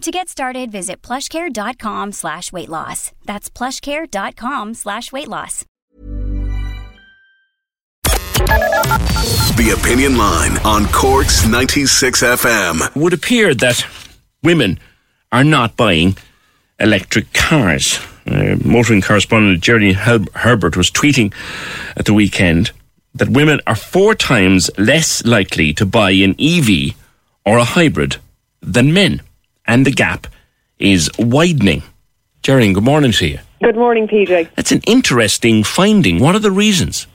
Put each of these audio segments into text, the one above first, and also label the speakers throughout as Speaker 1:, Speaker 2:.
Speaker 1: To get started, visit plushcare.com slash weight loss. That's plushcare.com slash weight loss.
Speaker 2: The Opinion Line on Cork's 96 FM.
Speaker 3: Would appear that women are not buying electric cars. Uh, motoring correspondent Jeremy Herbert was tweeting at the weekend that women are four times less likely to buy an EV or a hybrid than men, and the gap is widening. Jerry, good morning to you.
Speaker 4: Good morning, PJ.
Speaker 3: That's an interesting finding. What are the reasons?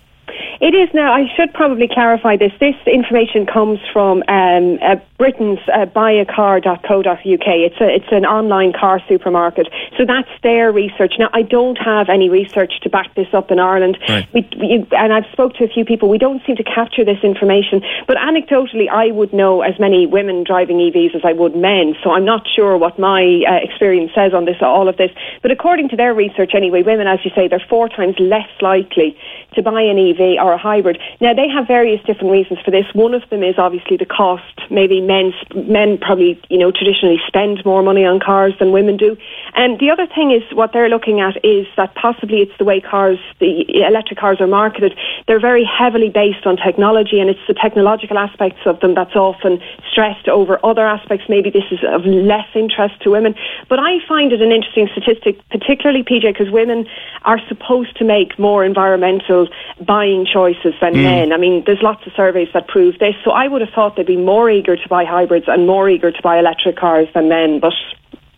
Speaker 4: It is now. I should probably clarify this. This information comes from um, uh, Britain's uh, buyacar.co.uk. It's a, it's an online car supermarket. So that's their research. Now, I don't have any research to back this up in Ireland.
Speaker 3: Right.
Speaker 4: We, we, and I've spoke to a few people. We don't seem to capture this information. But anecdotally, I would know as many women driving EVs as I would men. So I'm not sure what my uh, experience says on this, all of this. But according to their research, anyway, women, as you say, they're four times less likely to buy an EV or a hybrid. Now, they have various different reasons for this. One of them is obviously the cost. Maybe men, men probably, you know, traditionally spend more money on cars than women do. And the other thing is what they're looking at is that possibly it's the way cars, the electric cars are marketed. They're very heavily based on technology and it's the technological aspects of them that's often stressed over other aspects. Maybe this is of less interest to women. But I find it an interesting statistic, particularly, PJ, because women are supposed to make more environmental buying choices than mm. men. I mean, there's lots of surveys that prove this. So I would have thought they'd be more eager to buy hybrids and more eager to buy electric cars than men. But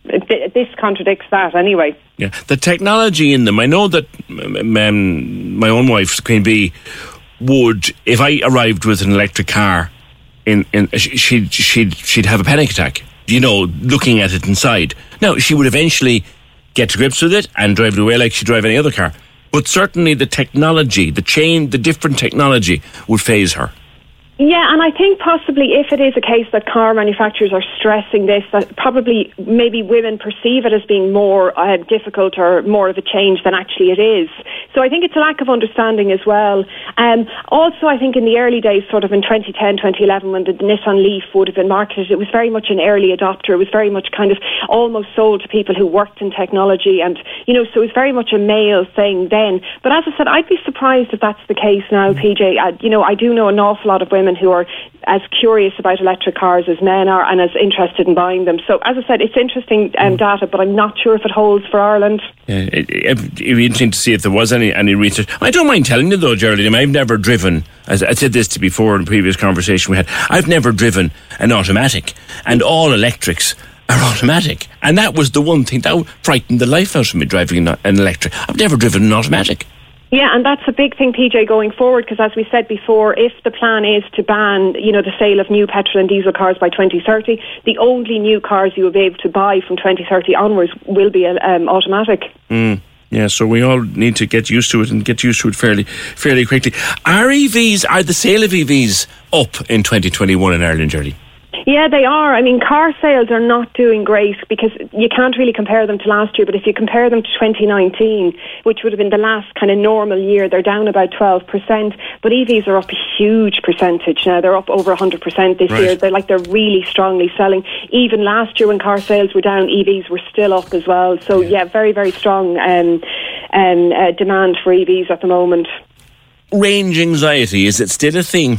Speaker 4: this contradicts that anyway.
Speaker 3: Yeah, the technology in them. I know that um, my own wife, Queen Bee, would if I arrived with an electric car, in in she'd she'd she'd have a panic attack. You know, looking at it inside. Now she would eventually get to grips with it and drive it away like she'd drive any other car. But certainly the technology, the chain, the different technology would faze her.
Speaker 4: Yeah, and I think possibly if it is a case that car manufacturers are stressing this, that probably maybe women perceive it as being more uh, difficult or more of a change than actually it is. So I think it's a lack of understanding as well. Um, also, I think in the early days, sort of in 2010, 2011, when the Nissan Leaf would have been marketed, it was very much an early adopter. It was very much kind of almost sold to people who worked in technology, and you know, so it was very much a male thing then. But as I said, I'd be surprised if that's the case now, PJ. I, you know, I do know an awful lot of women women who are as curious about electric cars as men are and as interested in buying them. So, as I said, it's interesting um, mm. data, but I'm not sure if it holds for Ireland.
Speaker 3: Yeah, it, would be interesting to see if there was any, any research. I don't mind telling you, though, Geraldine, I've never driven, as I said this to before in a previous conversation we had, I've never driven an automatic, and all electrics are automatic. And that was the one thing that frightened the life out of me driving an electric. I've never driven an automatic.
Speaker 4: Yeah, and that's a big thing, PJ, going forward, because as we said before, if the plan is to ban, you know, the sale of new petrol and diesel cars by 2030, the only new cars you will be able to buy from 2030 onwards will be um, automatic.
Speaker 3: Mm. Yeah, so we all need to get used to it and get used to it fairly, fairly quickly. Are EVs, are the sale of EVs up in 2021 in Ireland, Jerry?
Speaker 4: Yeah, they are. I mean, car sales are not doing great because you can't really compare them to last year. But if you compare them to 2019, which would have been the last kind of normal year, they're down about 12%. But EVs are up a huge percentage now. They're up over 100% this
Speaker 3: right.
Speaker 4: year. They're like they're really strongly selling. Even last year when car sales were down, EVs were still up as well. So yeah, yeah very, very strong um, um, uh, demand for EVs at the moment.
Speaker 3: Range anxiety, is it still a thing?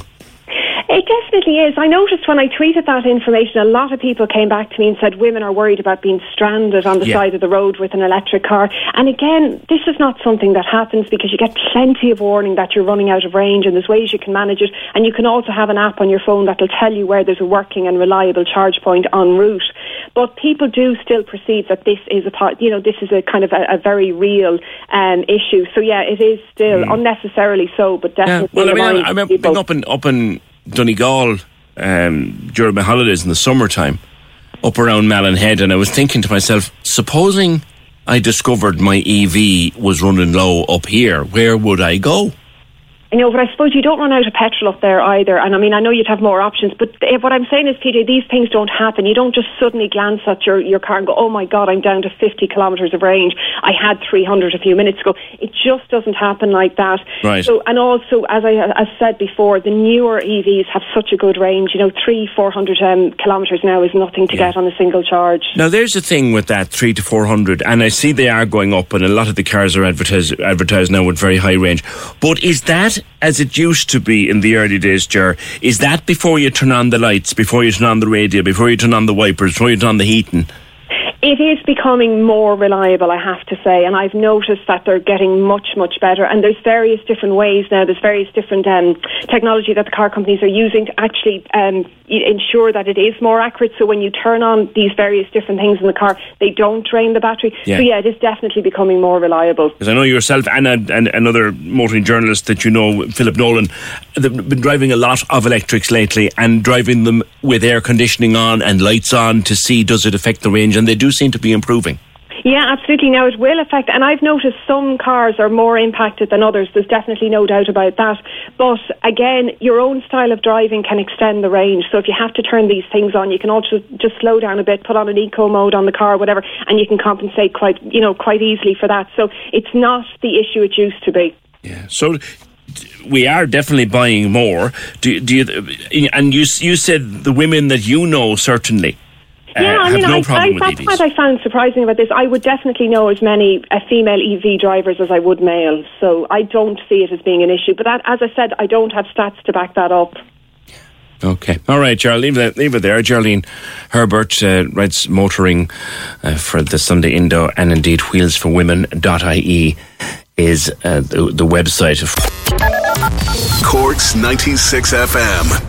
Speaker 4: It definitely is. I noticed when I tweeted that information, a lot of people came back to me and said women are worried about being stranded on the
Speaker 3: Yeah.
Speaker 4: side of the road with an electric car. And again, this is not something that happens because you get plenty of warning that you're running out of range and there's ways you can manage it. And you can also have an app on your phone that will tell you where there's a working and reliable charge point en route. But people do still perceive that this is a part, you know, this is a kind of a, a very real um, issue. So yeah, it is still unnecessarily so, but
Speaker 3: Yeah,
Speaker 4: definitely.
Speaker 3: well, I mean, I, I remember being up in up in Donegal um, during my holidays in the summertime, up around Malin Head, and I was thinking to myself, supposing I discovered my EV was running low up here, where would I go?
Speaker 4: You know, but I suppose you don't run out of petrol up there either. And I mean, I know you'd have more options, but eh, what I'm saying is, PJ, these things don't happen. You don't just suddenly glance at your, your car and go, oh my God, I'm down to 50 kilometres of range. I had 300 a few minutes ago. It just doesn't happen like that.
Speaker 3: Right.
Speaker 4: So, and also, as I as said before, the newer EVs have such a good range. You know, three, 400 um, kilometres now is nothing to
Speaker 3: Yeah.
Speaker 4: get on a single charge.
Speaker 3: Now, there's the thing with that three to four hundred, and I see they are going up, and a lot of the cars are advertised advertised now with very high range. But is that as it used to be in the early days, Ger? Is that before you turn on the lights, before you turn on the radio, before you turn on the wipers, before you turn on the heating?
Speaker 4: It is becoming more reliable, I have to say, and I've noticed that they're getting much, much better. And there's various different ways now. There's various different um, technology that the car companies are using to actually um, ensure that it is more accurate. So when you turn on these various different things in the car, they don't drain the battery.
Speaker 3: Yeah.
Speaker 4: So yeah, it is definitely becoming more reliable.
Speaker 3: Because I know yourself and, a, and another motoring journalist that you know, Philip Nolan, they've been driving a lot of electrics lately and driving them with air conditioning on and lights on to see does it affect the range, and they do seem to be improving.
Speaker 4: Yeah, absolutely. Now it will affect, and I've noticed some cars are more impacted than others. There's definitely no doubt about that. But again, your own style of driving can extend the range. So if you have to turn these things on, you can also just slow down a bit, put on an eco mode on the car, whatever, and you can compensate quite, you know, quite easily for that. So it's not the issue it used to be.
Speaker 3: Yeah. So we are definitely buying more. Do, do you? And you you said the women that you know certainly. Uh,
Speaker 4: Yeah, I mean,
Speaker 3: no
Speaker 4: I,
Speaker 3: problem
Speaker 4: I,
Speaker 3: with
Speaker 4: that's
Speaker 3: EVs.
Speaker 4: what I found surprising about this. I would definitely know as many uh, female EV drivers as I would male, so I don't see it as being an issue. But that, as I said, I don't have stats to back that up.
Speaker 3: Okay. All right, Gerald, leave, that, leave it there. Geraldine Herbert uh, writes motoring uh, for the Sunday Indo and indeed wheelsforwomen.ie is uh, the, the website of
Speaker 2: Corks 96 FM.